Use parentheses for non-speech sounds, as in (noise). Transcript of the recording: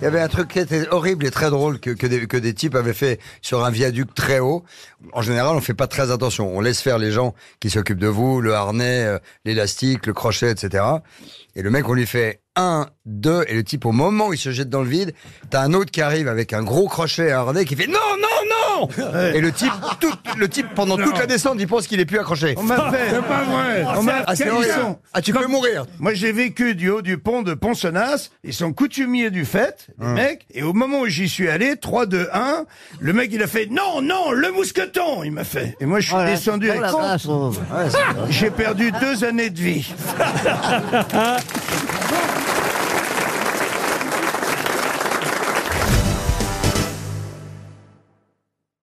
Il y avait un truc qui était horrible et très drôle que, que, des, que des types avaient fait sur un viaduc très haut. En général, on fait pas très attention. On laisse faire les gens qui s'occupent de vous, le harnais, euh, l'élastique, le crochet, etc. Et le mec, on lui fait un, deux, et le type, au moment où il se jette dans le vide, t'as un autre qui arrive avec un gros crochet et un harnais qui fait non, non, non Et le type, tout, le type, pendant toute la descente, il pense qu'il est plus accroché. On m'a fait. C'est pas vrai. On m'a- Ah, c'est Quels horrible. sont Ah, tu peux mourir. Moi, j'ai vécu du haut du pont de Pont-Senas. Ils sont coutumiers du fait, les Hum. mecs. Et au moment où j'y suis allé, 3, 2, 1, le mec, il a fait non, non, le mousqueton, il m'a fait. Et moi, je suis Oh, descendu avec. J'ai perdu deux années de vie. (laughs)